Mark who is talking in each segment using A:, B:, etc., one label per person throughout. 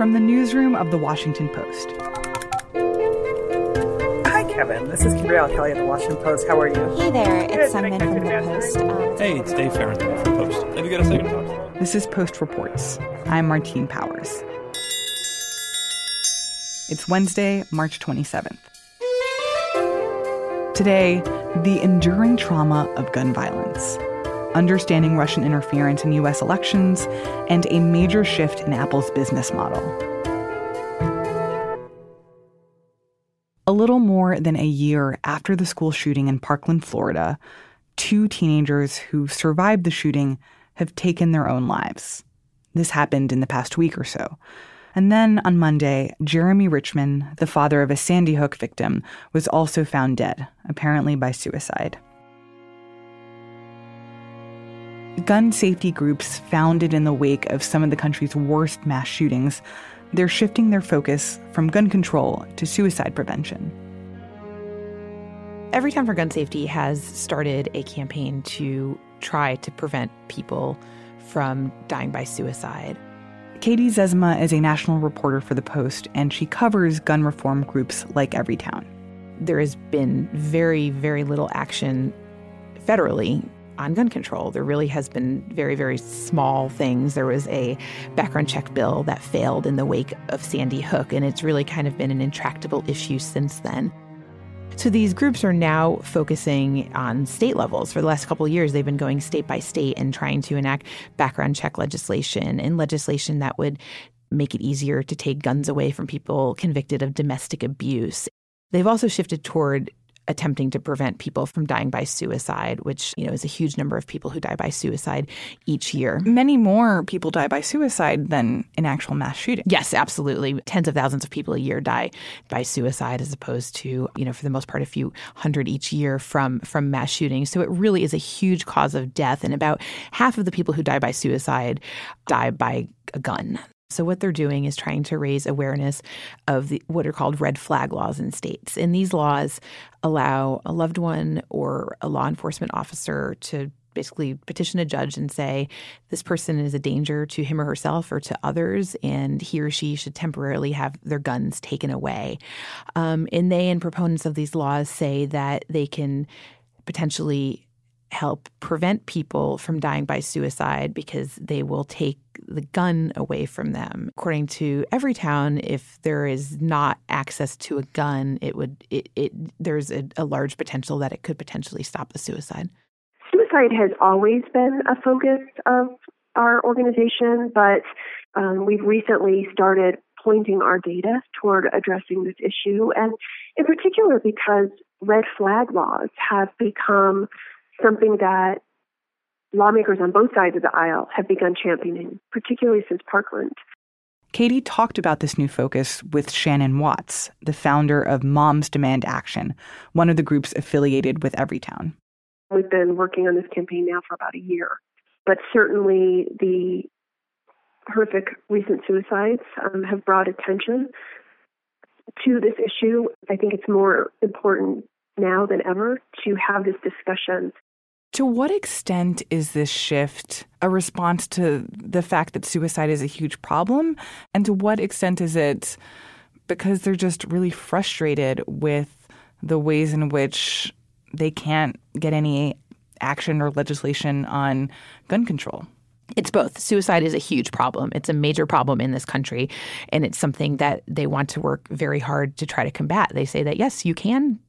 A: from the newsroom of The Washington Post.
B: Hi, Kevin. This is Gabrielle Kelly at The Washington Post. How are you?
C: Hey there, it's Simon from The Post. Um,
D: hey, it's Dave Fahrenthold from Post. Have you got a second to talk?
A: This is Post Reports. I'm Martine Powers. It's Wednesday, March 27th. Today, the enduring trauma of gun violence understanding Russian interference in U.S. elections, and a major shift in Apple's business model. A little more than a year after the school shooting in Parkland, Florida, two teenagers who survived the shooting have taken their own lives. This happened in the past week or so. And then on Monday, Jeremy Richman, the father of a Sandy Hook victim, was also found dead, apparently by suicide. Gun safety groups founded in the wake of some of the country's worst mass shootings, they're shifting their focus from gun control to suicide prevention.
E: Every Everytown for Gun Safety has started a campaign to try to prevent people from dying by suicide.
A: Katie Zezima is a national reporter for The Post, and she covers gun reform groups like Everytown.
E: There has been very, very little action federally on gun control. There really has been very, very small things. There was a background check bill that failed in the wake of Sandy Hook, and it's really kind of been an intractable issue since then. So these groups are now focusing on state levels. For the last couple of years, they've been going state by state and trying to enact background check legislation and legislation that would make it easier to take guns away from people convicted of domestic abuse. They've also shifted toward attempting to prevent people from dying by suicide, which, you know, is a huge number of people who die by suicide each year.
A: Many more people die by suicide than in actual mass shooting.
E: Yes, absolutely. Tens of thousands of people a year die by suicide as opposed to, you know, for the most part a few hundred each year from from mass shootings. So it really is a huge cause of death and about half of the people who die by suicide die by a gun. So, what they're doing is trying to raise awareness of the, what are called red flag laws in states. And these laws allow a loved one or a law enforcement officer to basically petition a judge and say this person is a danger to him or herself or to others, and he or she should temporarily have their guns taken away. Um, and they and proponents of these laws say that they can potentially help prevent people from dying by suicide because they will take the gun away from them. According to Everytown, if there is not access to a gun, it would it, it there's a, a large potential that it could potentially stop the suicide.
F: Suicide has always been a focus of our organization, but um, we've recently started pointing our data toward addressing this issue, and in particular because red flag laws have become something that lawmakers on both sides of the aisle have begun championing, particularly since Parkland.
A: Katie talked about this new focus with Shannon Watts, the founder of Moms Demand Action, one of the groups affiliated with Everytown.
F: We've been working on this campaign now for about a year, but certainly the horrific recent suicides um, have brought attention to this issue. I think it's more important now than ever to have this discussion
A: to what extent is this shift a response to the fact that suicide is a huge problem? And to what extent is it because they're just really frustrated with the ways in which they can't get any action or legislation on gun control?
E: It's both. Suicide is a huge problem. It's a major problem in this country, and it's something that they want to work very hard to try to combat. They say that, yes, you can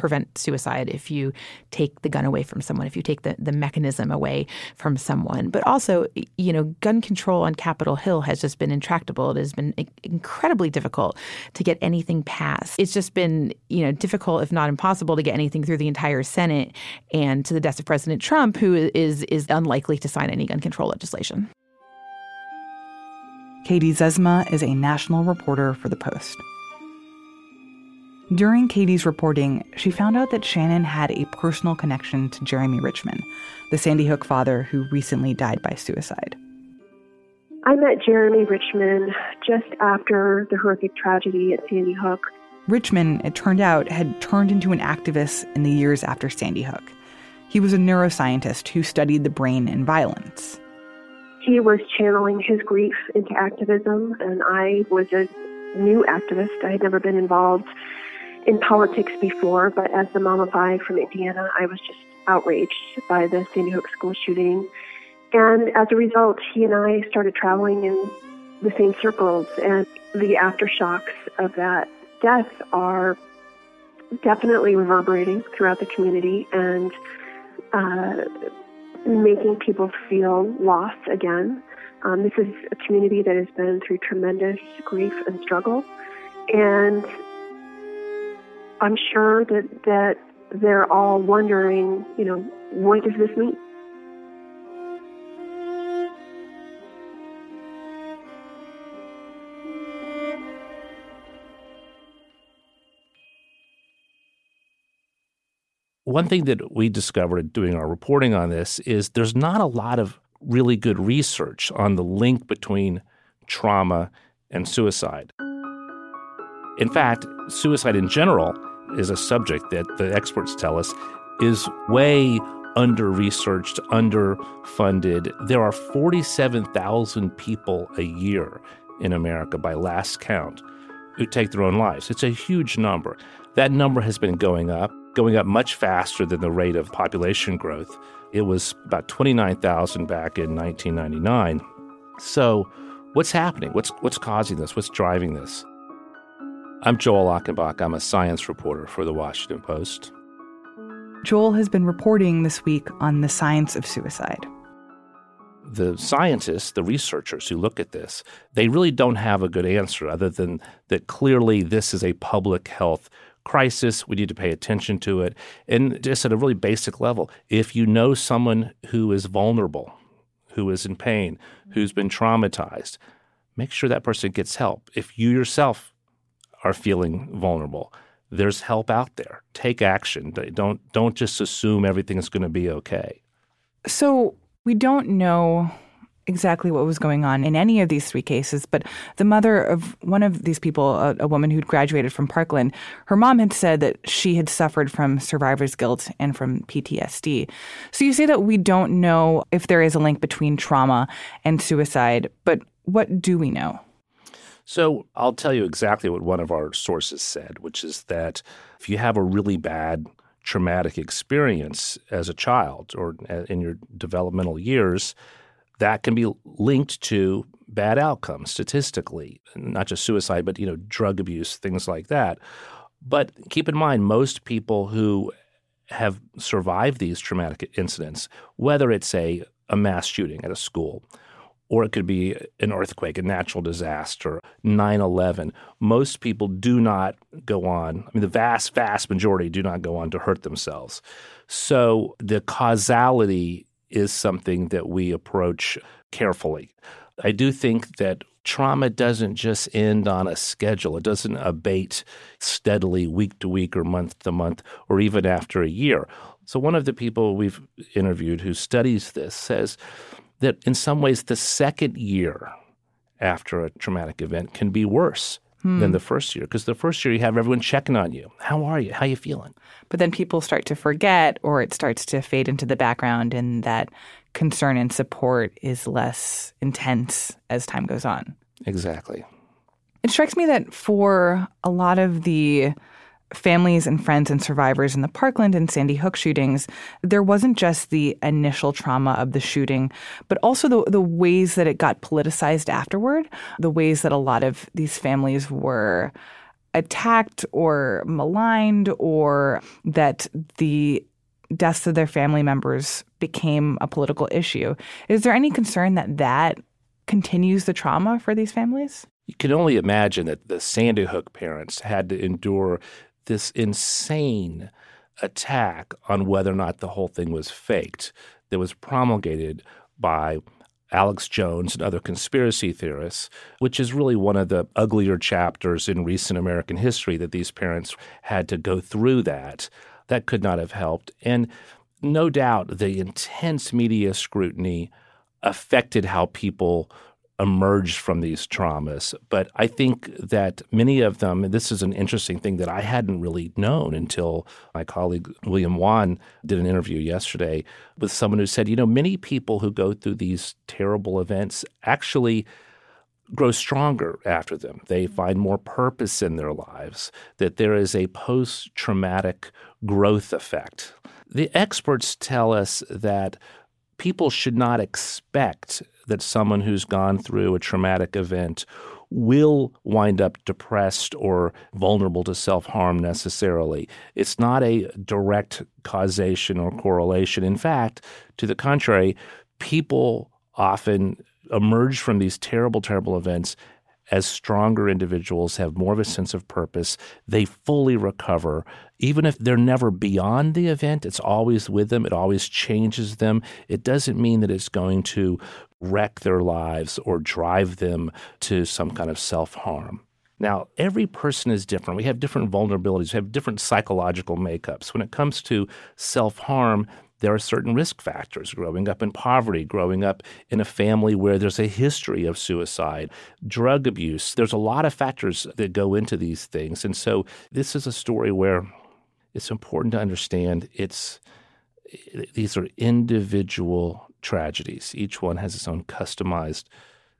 E: prevent suicide if you take the gun away from someone, if you take the, the mechanism away from someone. But also, you know, gun control on Capitol Hill has just been intractable. It has been incredibly difficult to get anything passed. It's just been, you know, difficult, if not impossible, to get anything through the entire Senate and to the desk of President Trump, who is is unlikely to sign any gun control legislation.
A: Katie Zezima is a national reporter for The Post. During Katie's reporting, she found out that Shannon had a personal connection to Jeremy Richman, the Sandy Hook father who recently died by suicide.
F: I met Jeremy Richman just after the horrific tragedy at Sandy Hook.
A: Richman, it turned out, had turned into an activist in the years after Sandy Hook. He was a neuroscientist who studied the brain and violence.
F: he was channeling his grief into activism, and I was a new activist. I had never been involved in politics before, but as the mom of five from Indiana, I was just outraged by the Sandy Hook school shooting. And as a result, he and I started traveling in the same circles, and the aftershocks of that death are definitely reverberating throughout the community and uh, making people feel lost again. Um, this is a community that has been through tremendous grief and struggle, and I'm sure that that they're all wondering, you know, what does this mean?
G: One thing that we discovered doing our reporting on this is there's not a lot of really good research on the link between trauma and suicide. In fact, suicide in general is a subject that the experts tell us is way under researched, underfunded. There are 47,000 people a year in America by last count who take their own lives. It's a huge number. That number has been going up, going up much faster than the rate of population growth. It was about 29,000 back in 1999. So, what's happening? What's, what's causing this? What's driving this? I'm Joel Achenbach. I'm a science reporter for the Washington Post.
A: Joel has been reporting this week on the science of suicide.
G: The scientists, the researchers who look at this, they really don't have a good answer other than that clearly this is a public health crisis. We need to pay attention to it. And just at a really basic level, if you know someone who is vulnerable, who is in pain, who's been traumatized, make sure that person gets help. If you yourself are feeling vulnerable, there's help out there. Take action. Don't don't just assume everything is going to be okay.
A: So we don't know exactly what was going on in any of these three cases, but the mother of one of these people, a, a, woman who'd graduated from Parkland, her mom had said that she had suffered from survivor's guilt and from PTSD. So you say that we don't know if there is a link between trauma and suicide, but what do we know?
G: So I'll tell you exactly what one of our sources said, which is that if you have a really bad traumatic experience as a child or in your developmental years, that can be linked to bad outcomes statistically, not just suicide, but you know, drug abuse, things like that. But keep in mind, most people who have survived these traumatic incidents, whether it's a, a mass shooting at a school, or it could be an earthquake, a natural disaster, 9 11. Most people do not go on, I mean, the vast, vast majority do not go on to hurt themselves. So the causality is something that we approach carefully. I do think that trauma doesn't just end on a schedule. It doesn't abate steadily week to week or month to month or even after a year. So, one of the people we've interviewed who studies this says that in some ways the second year after a traumatic event can be worse hmm. than the first year because the first year you have everyone checking on you. How are you? How are you feeling?
A: But then people start to forget or it starts to fade into the background and that concern and support is less intense as time goes on.
G: Exactly.
A: It strikes me that for a lot of the families and friends and survivors in the Parkland and Sandy Hook shootings, there wasn't just the initial trauma of the shooting, but also the, the ways that it got politicized afterward, the ways that a lot of these families were attacked or maligned, or that the deaths of their family members became a political issue. Is there any concern that that continues the trauma for these families?
G: You can only imagine that the Sandy Hook parents had to endure this insane attack on whether or not the whole thing was faked that was promulgated by Alex Jones and other conspiracy theorists, which is really one of the uglier chapters in recent American history that these parents had to go through that. That could not have helped. And no doubt the intense media scrutiny affected how people emerged from these traumas. But I think that many of them, and this is an interesting thing that I hadn't really known until my colleague William Wan did an interview yesterday with someone who said, you know, many people who go through these terrible events actually grow stronger after them. They mm-hmm. find more purpose in their lives, that there is a post traumatic growth effect. The experts tell us that people should not expect that someone who's gone through a traumatic event will wind up depressed or vulnerable to self harm necessarily. It's not a direct causation or correlation. In fact, to the contrary, people often emerge from these terrible, terrible events as stronger individuals, have more of a sense of purpose. They fully recover. Even if they're never beyond the event, it's always with them, it always changes them. It doesn't mean that it's going to wreck their lives or drive them to some kind of self harm. Now, every person is different. We have different vulnerabilities, we have different psychological makeups. When it comes to self harm, there are certain risk factors growing up in poverty, growing up in a family where there's a history of suicide, drug abuse. There's a lot of factors that go into these things. And so this is a story where it's important to understand it's these are individual tragedies. Each one has its own customized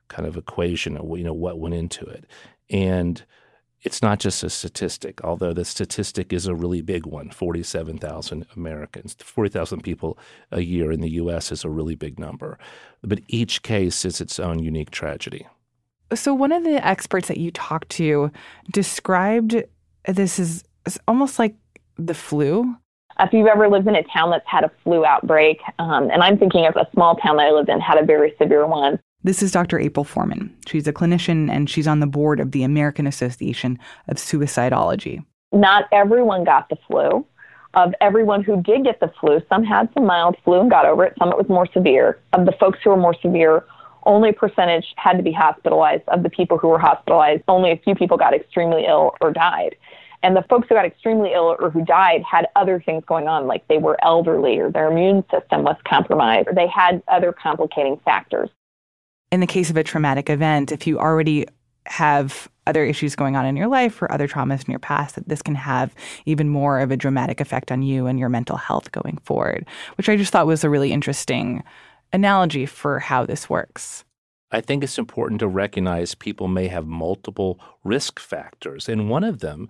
G: kind of equation of you know what went into it. And it's not just a statistic, although the statistic is a really big one 47,000 Americans. 40,000 people a year in the U.S. is a really big number. But each case is its own unique tragedy.
A: So, one of the experts that you talked to described this as, as almost like the flu.
H: If you've ever lived in a town that's had a flu outbreak, um, and I'm thinking of a small town that I lived in had a very severe one,
A: this is Dr. April Foreman. She's a clinician and she's on the board of the American Association of Suicidology.
H: Not everyone got the flu. Of everyone who did get the flu, some had some mild flu and got over it, some it was more severe. Of the folks who were more severe, only a percentage had to be hospitalized. Of the people who were hospitalized, only a few people got extremely ill or died. And the folks who got extremely ill or who died had other things going on, like they were elderly or their immune system was compromised, or they had other complicating factors
A: in the case of a traumatic event, if you already have other issues going on in your life or other traumas in your past, that this can have even more of a dramatic effect on you and your mental health going forward, which I just thought was a really interesting analogy for how this works.
G: I think it's important to recognize people may have multiple risk factors. And one of them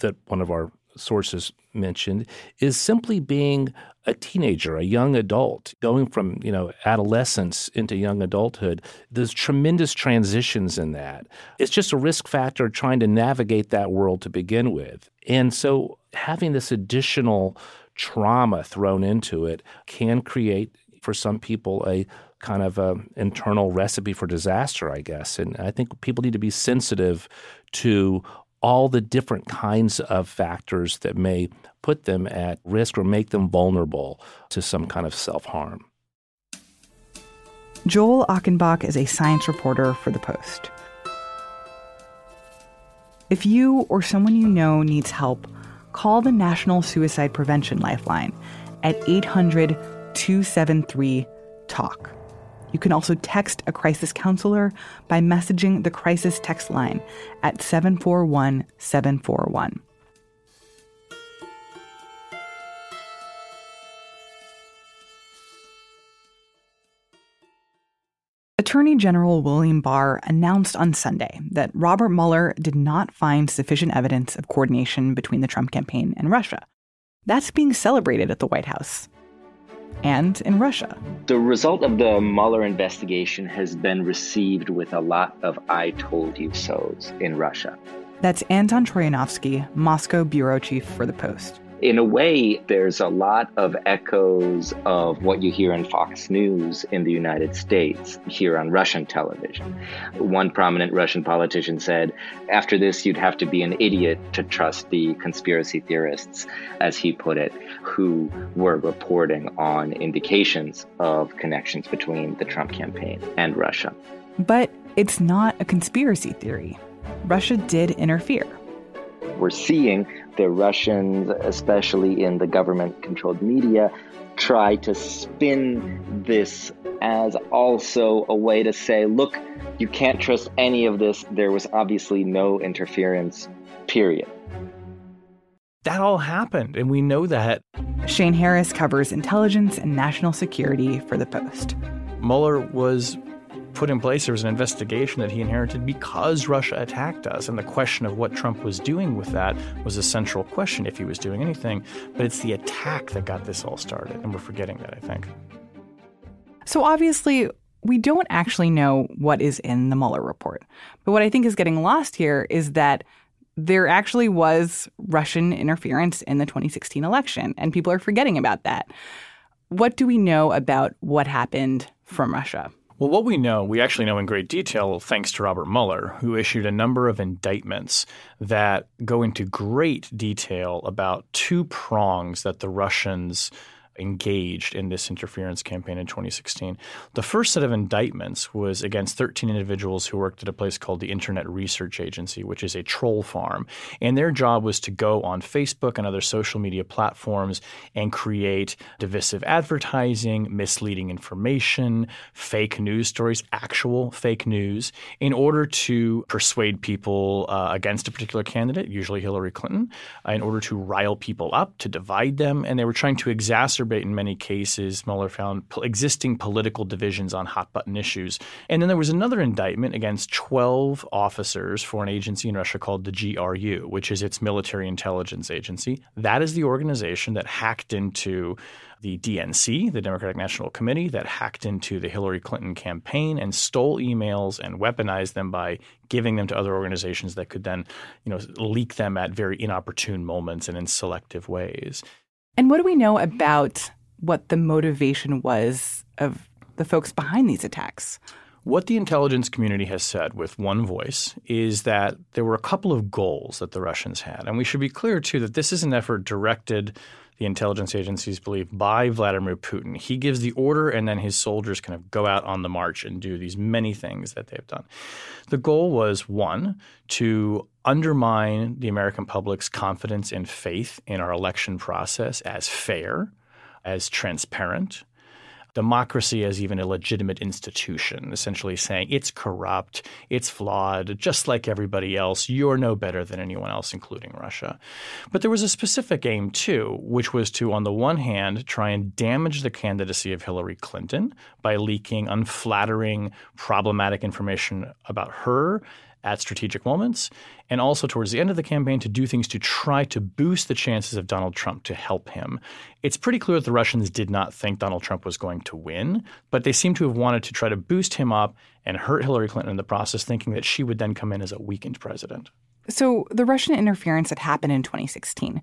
G: that one of our sources mentioned is simply being a teenager, a young adult, going from, you know, adolescence into young adulthood. There's tremendous transitions in that. It's just a risk factor trying to navigate that world to begin with. And so having this additional trauma thrown into it can create for some people a kind of a internal recipe for disaster, I guess. And I think people need to be sensitive to all the different kinds of factors that may put them at risk or make them vulnerable to some kind of self harm.
A: Joel Achenbach is a science reporter for The Post. If you or someone you know needs help, call the National Suicide Prevention Lifeline at 800 273 TALK. You can also text a crisis counselor by messaging the crisis text line at 741 741. Attorney General William Barr announced on Sunday that Robert Mueller did not find sufficient evidence of coordination between the Trump campaign and Russia. That's being celebrated at the White House and in Russia.
I: The result of the Mueller investigation has been received with a lot of I told you so's in Russia.
A: That's Anton Troianovski, Moscow bureau chief for The Post
I: in a way, there's a lot of echoes of what you hear in Fox News in the United States here on Russian television. One prominent Russian politician said, after this, you'd have to be an idiot to trust the conspiracy theorists, as he put it, who were reporting on indications of connections between the Trump campaign and Russia.
A: But it's not a conspiracy theory. Russia did interfere.
I: We're seeing the Russians, especially in the government controlled media, try to spin this as also a way to say, look, you can't trust any of this. There was obviously no interference, period.
D: That all happened, and we know that.
A: Shane Harris covers intelligence and national security for The Post.
D: Mueller was put in place. There was an investigation that he inherited because Russia attacked us. And the question of what Trump was doing with that was a central question if he was doing anything. But it's the attack that got this all started. And we're forgetting that, I think.
A: So obviously, we don't actually know what is in the Mueller report. But what I think is getting lost here is that there actually was Russian interference in the 2016 election, and people are forgetting about that. What do we know about what happened from Russia?
D: Well, what we know, we actually know in great detail thanks to Robert Mueller, who issued a number of indictments that go into great detail about two prongs that the Russians engaged in this interference campaign in 2016. The first set of indictments was against 13 individuals who worked at a place called the Internet Research Agency, which is a troll farm. And their job was to go on Facebook and other social media platforms and create divisive advertising, misleading information, fake news stories, actual fake news, in order to persuade people uh, against a particular candidate, usually Hillary Clinton, in order to rile people up, to divide them. And they were trying to exacerbate exacerbate in many cases, Mueller found existing political divisions on hot button issues. And then there was another indictment against 12 officers for an agency in Russia called the GRU, which is its military intelligence agency. That is the organization that hacked into the DNC, the Democratic National Committee, that hacked into the Hillary Clinton campaign and stole emails and weaponized them by giving them to other organizations that could then, you know, leak them at very inopportune moments and in selective ways.
A: And what do we know about what the motivation was of the folks behind these attacks?
D: What the intelligence community has said with one voice is that there were a couple of goals that the Russians had. And we should be clear, too, that this is an effort directed, the intelligence agencies believe, by Vladimir Putin. He gives the order, and then his soldiers kind of go out on the march and do these many things that they've done. The goal was one, to undermine the American public's confidence and faith in our election process as fair, as transparent, democracy as even a legitimate institution, essentially saying it's corrupt, it's flawed, just like everybody else. You're no better than anyone else, including Russia. But there was a specific aim, too, which was to, on the one hand, try and damage the candidacy of Hillary Clinton by leaking unflattering, problematic information about her at strategic moments, and also towards the end of the campaign to do things to try to boost the chances of Donald Trump to help him. It's pretty clear that the Russians did not think Donald Trump was going to win, but they seem to have wanted to try to boost him up and hurt Hillary Clinton in the process, thinking that she would then come in as a weakened president.
A: So, the Russian interference that happened in 2016,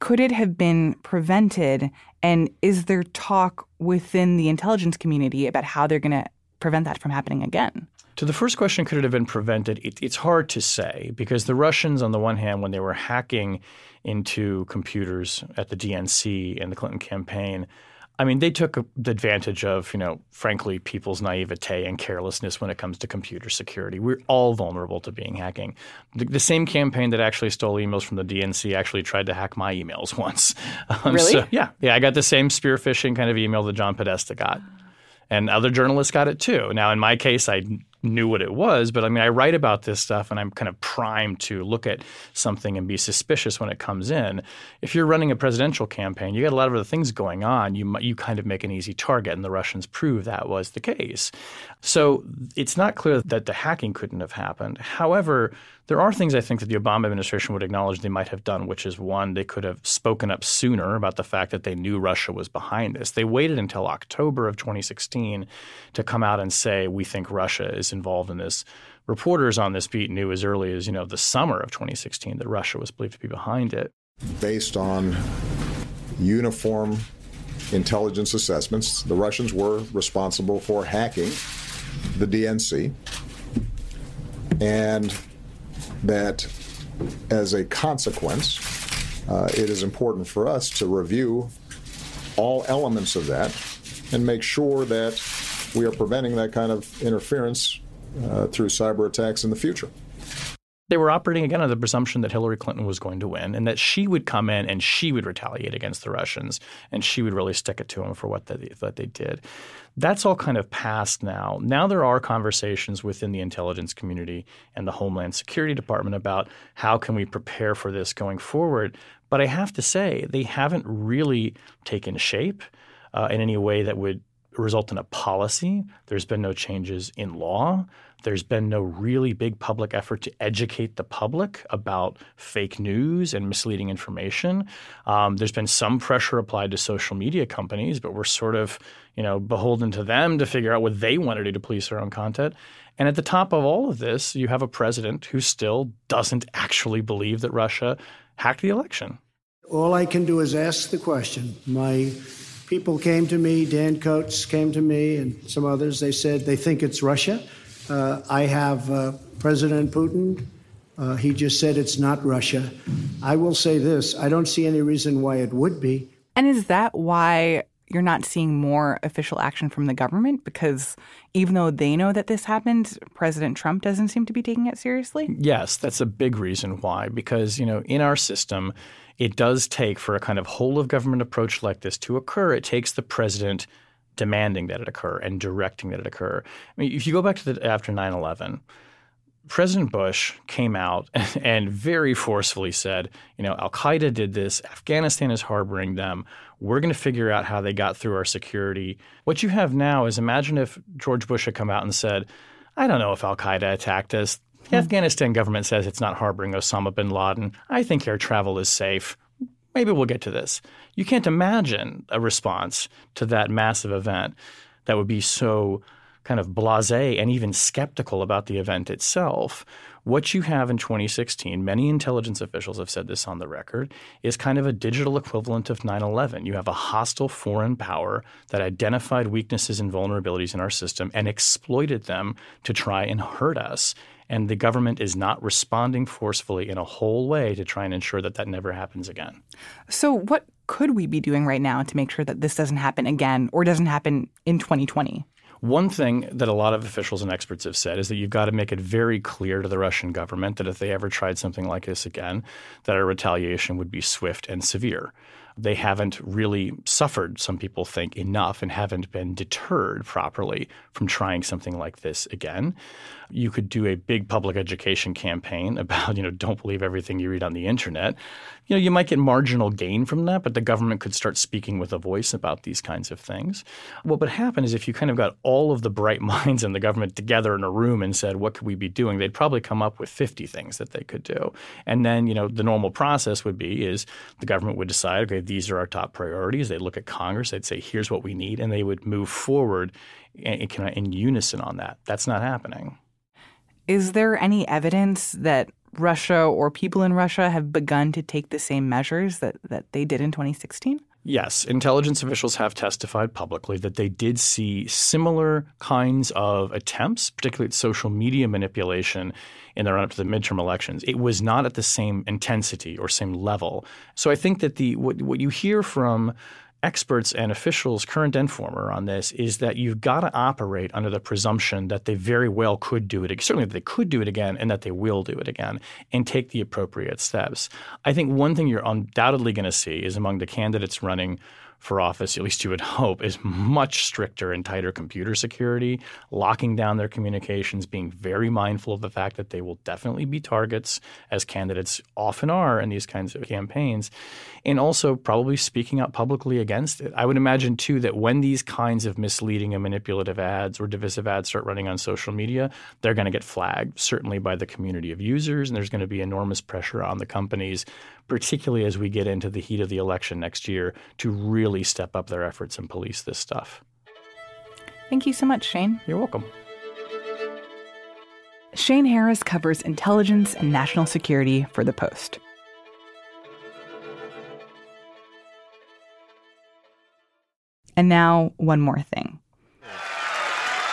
A: could it have been prevented? And is there talk within the intelligence community about how they're going to prevent that from happening again?
D: To the first question, could it have been prevented? It, it's hard to say because the Russians, on the one hand, when they were hacking into computers at the DNC and the Clinton campaign, I mean, they took the advantage of, you know, frankly, people's naivete and carelessness when it comes to computer security. We're all vulnerable to being hacking. The, the same campaign that actually stole emails from the DNC actually tried to hack my emails once.
A: Um, really? So,
D: yeah, yeah. I got the same spear phishing kind of email that John Podesta got and other journalists got it too. Now, in my case, I knew what it was, but I mean, I write about this stuff and I'm kind of primed to look at something and be suspicious when it comes in. If you're running a presidential campaign, you got a lot of other things going on. You you kind of make an easy target, and the Russians prove that was the case. So it's not clear that the hacking couldn't have happened. However, there are things I think that the Obama administration would acknowledge they might have done, which is one, they could have spoken up sooner about the fact that they knew Russia was behind this. They waited until October of 2016 to come out and say, we think Russia is involved in this. Reporters on this beat knew as early as, you know, the summer of 2016 that Russia was believed to be behind it.
J: Based on uniform intelligence assessments, the Russians were responsible for hacking the DNC. And that as a consequence, uh, it is important for us to review all elements of that and make sure that we are preventing that kind of interference uh, through cyber attacks in the future.
D: They were operating again on the presumption that Hillary Clinton was going to win and that she would come in and she would retaliate against the Russians and she would really stick it to them for what they, what they did. That's all kind of past now. Now there are conversations within the intelligence community and the Homeland Security Department about how can we prepare for this going forward. But I have to say, they haven't really taken shape uh, in any way that would result in a policy. There's been no changes in law. There's been no really big public effort to educate the public about fake news and misleading information. Um, there's been some pressure applied to social media companies, but we're sort of, you know, beholden to them to figure out what they want to do to police their own content. And at the top of all of this, you have a president who still doesn't actually believe that Russia hacked the election.
K: All I can do is ask the question. My people came to me, Dan Coats came to me, and some others. They said they think it's Russia. Uh, I have uh, President Putin. Uh, he just said it's not Russia. I will say this I don't see any reason why it would be.
A: And is that why you're not seeing more official action from the government? Because even though they know that this happened, President Trump doesn't seem to be taking it seriously?
D: Yes, that's a big reason why. Because, you know, in our system, it does take for a kind of whole of government approach like this to occur, it takes the president demanding that it occur and directing that it occur. I mean, if you go back to the, after 9 11, President Bush came out and very forcefully said, you know, Al Qaeda did this, Afghanistan is harboring them. We're going to figure out how they got through our security. What you have now is imagine if George Bush had come out and said, I don't know if Al Qaeda attacked us. The hmm. Afghanistan government says it's not harboring Osama bin Laden. I think air travel is safe. Maybe we'll get to this. You can't imagine a response to that massive event that would be so kind of blasé and even skeptical about the event itself. What you have in 2016, many intelligence officials have said this on the record, is kind of a digital equivalent of 9 11. You have a hostile foreign power that identified weaknesses and vulnerabilities in our system and exploited them to try and hurt us and the government is not responding forcefully in a whole way to try and ensure that that never happens again.
A: So, what could we be doing right now to make sure that this doesn't happen again or doesn't happen in 2020?
D: One thing that a lot of officials and experts have said is that you've got to make it very clear to the Russian government that if they ever tried something like this again, that a retaliation would be swift and severe they haven't really suffered, some people think, enough and haven't been deterred properly from trying something like this again. You could do a big public education campaign about, you know, don't believe everything you read on the internet. You know, you might get marginal gain from that, but the government could start speaking with a voice about these kinds of things. What would happen is if you kind of got all of the bright minds in the government together in a room and said, what could we be doing? They'd probably come up with 50 things that they could do. And then, you know, the normal process would be is the government would decide, okay, these are our top priorities. They'd look at Congress, they'd say, here's what we need, and they would move forward in, in unison on that. That's not happening.
A: Is there any evidence that Russia or people in Russia have begun to take the same measures that, that they did in 2016?
D: Yes, intelligence officials have testified publicly that they did see similar kinds of attempts, particularly at social media manipulation in the run up to the midterm elections. It was not at the same intensity or same level. So I think that the what, what you hear from experts and officials, current and former, on this is that you've got to operate under the presumption that they very well could do it, certainly that they could do it again and that they will do it again and take the appropriate steps. I think one thing you're undoubtedly going to see is among the candidates running for office, at least you would hope, is much stricter and tighter computer security, locking down their communications, being very mindful of the fact that they will definitely be targets, as candidates often are in these kinds of campaigns, and also probably speaking out publicly against it. I would imagine, too, that when these kinds of misleading and manipulative ads or divisive ads start running on social media, they're going to get flagged, certainly by the community of users, and there's going to be enormous pressure on the companies particularly as we get into the heat of the election next year, to really step up their efforts and police this stuff.
A: Thank you so much, Shane.
D: You're welcome.
A: Shane Harris covers intelligence and national security for The Post. And now, one more thing.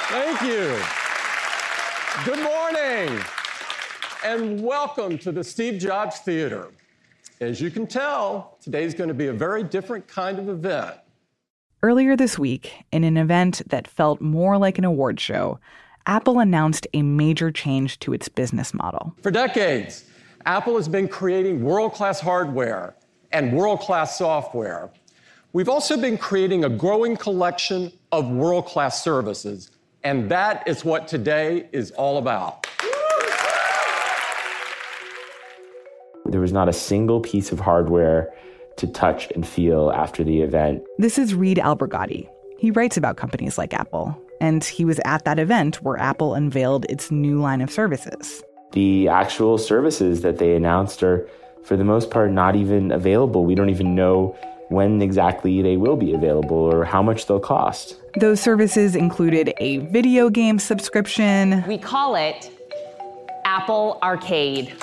L: Thank you. Good morning, and welcome to the Steve Jobs Theater. As you can tell, today's going to be a very different kind of event.
A: Earlier this week, in an event that felt more like an award show, Apple announced a major change to its business model.
L: For decades, Apple has been creating world class hardware and world class software. We've also been creating a growing collection of world class services, and that is what today is all about.
M: There was not a single piece of hardware to touch and feel after the event.
A: This is Reed Albergotti. He writes about companies like Apple, and he was at that event where Apple unveiled its new line of services.
M: The actual services that they announced are, for the most part, not even available. We don't even know when exactly they will be available or how much they'll cost.
A: Those services included a video game subscription.
N: We call it Apple Arcade.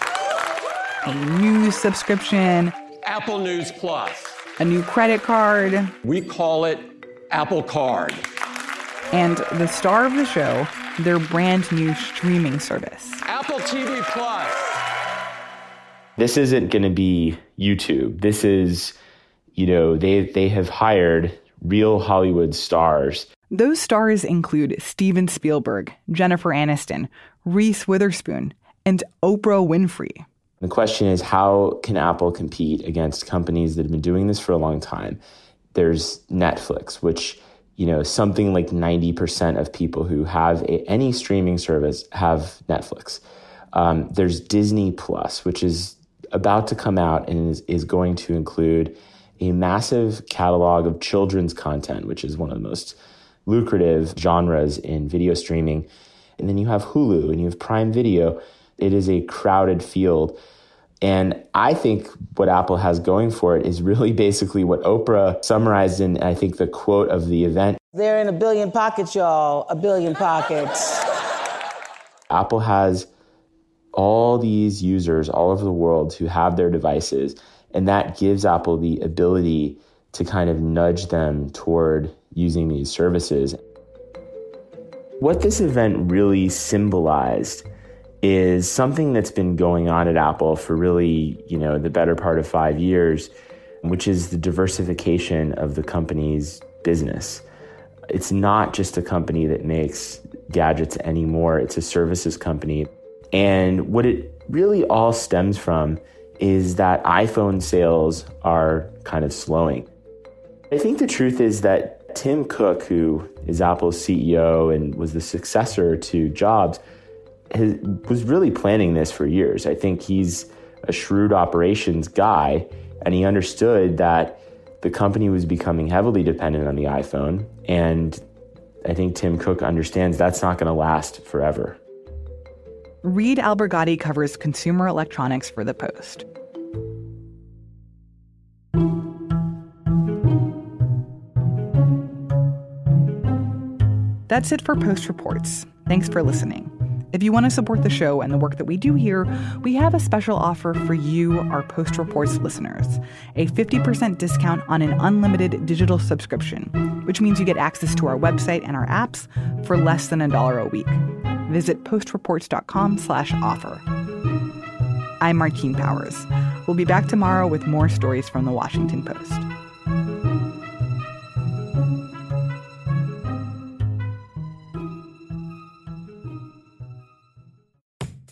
A: A news subscription.
L: Apple News Plus.
A: A new credit card.
L: We call it Apple Card.
A: And the star of the show, their brand new streaming service
L: Apple TV Plus.
M: This isn't going to be YouTube. This is, you know, they they have hired real Hollywood stars.
A: Those stars include Steven Spielberg, Jennifer Aniston, Reese Witherspoon, and Oprah Winfrey.
M: The question is how can Apple compete against companies that have been doing this for a long time? There's Netflix, which you know something like 90% of people who have a, any streaming service have Netflix. Um, there's Disney Plus, which is about to come out and is, is going to include a massive catalog of children's content, which is one of the most lucrative genres in video streaming. And then you have Hulu and you have Prime Video. It is a crowded field. And I think what Apple has going for it is really basically what Oprah summarized in, I think, the quote of the event.
O: They're in a billion pockets, y'all. A billion pockets.
M: Apple has all these users all over the world who have their devices, and that gives Apple the ability to kind of nudge them toward using these services. What this event really symbolized is something that's been going on at Apple for really, you know, the better part of 5 years, which is the diversification of the company's business. It's not just a company that makes gadgets anymore, it's a services company. And what it really all stems from is that iPhone sales are kind of slowing. I think the truth is that Tim Cook, who is Apple's CEO and was the successor to Jobs, has, was really planning this for years. I think he's a shrewd operations guy, and he understood that the company was becoming heavily dependent on the iPhone. And I think Tim Cook understands that's not going to last forever.
A: Reed Albergotti covers consumer electronics for The Post. That's it for Post Reports. Thanks for listening. If you want to support the show and the work that we do here, we have a special offer for you, our Post Reports listeners a 50% discount on an unlimited digital subscription, which means you get access to our website and our apps for less than a dollar a week. Visit postreports.com slash offer. I'm Martine Powers. We'll be back tomorrow with more stories from the Washington Post.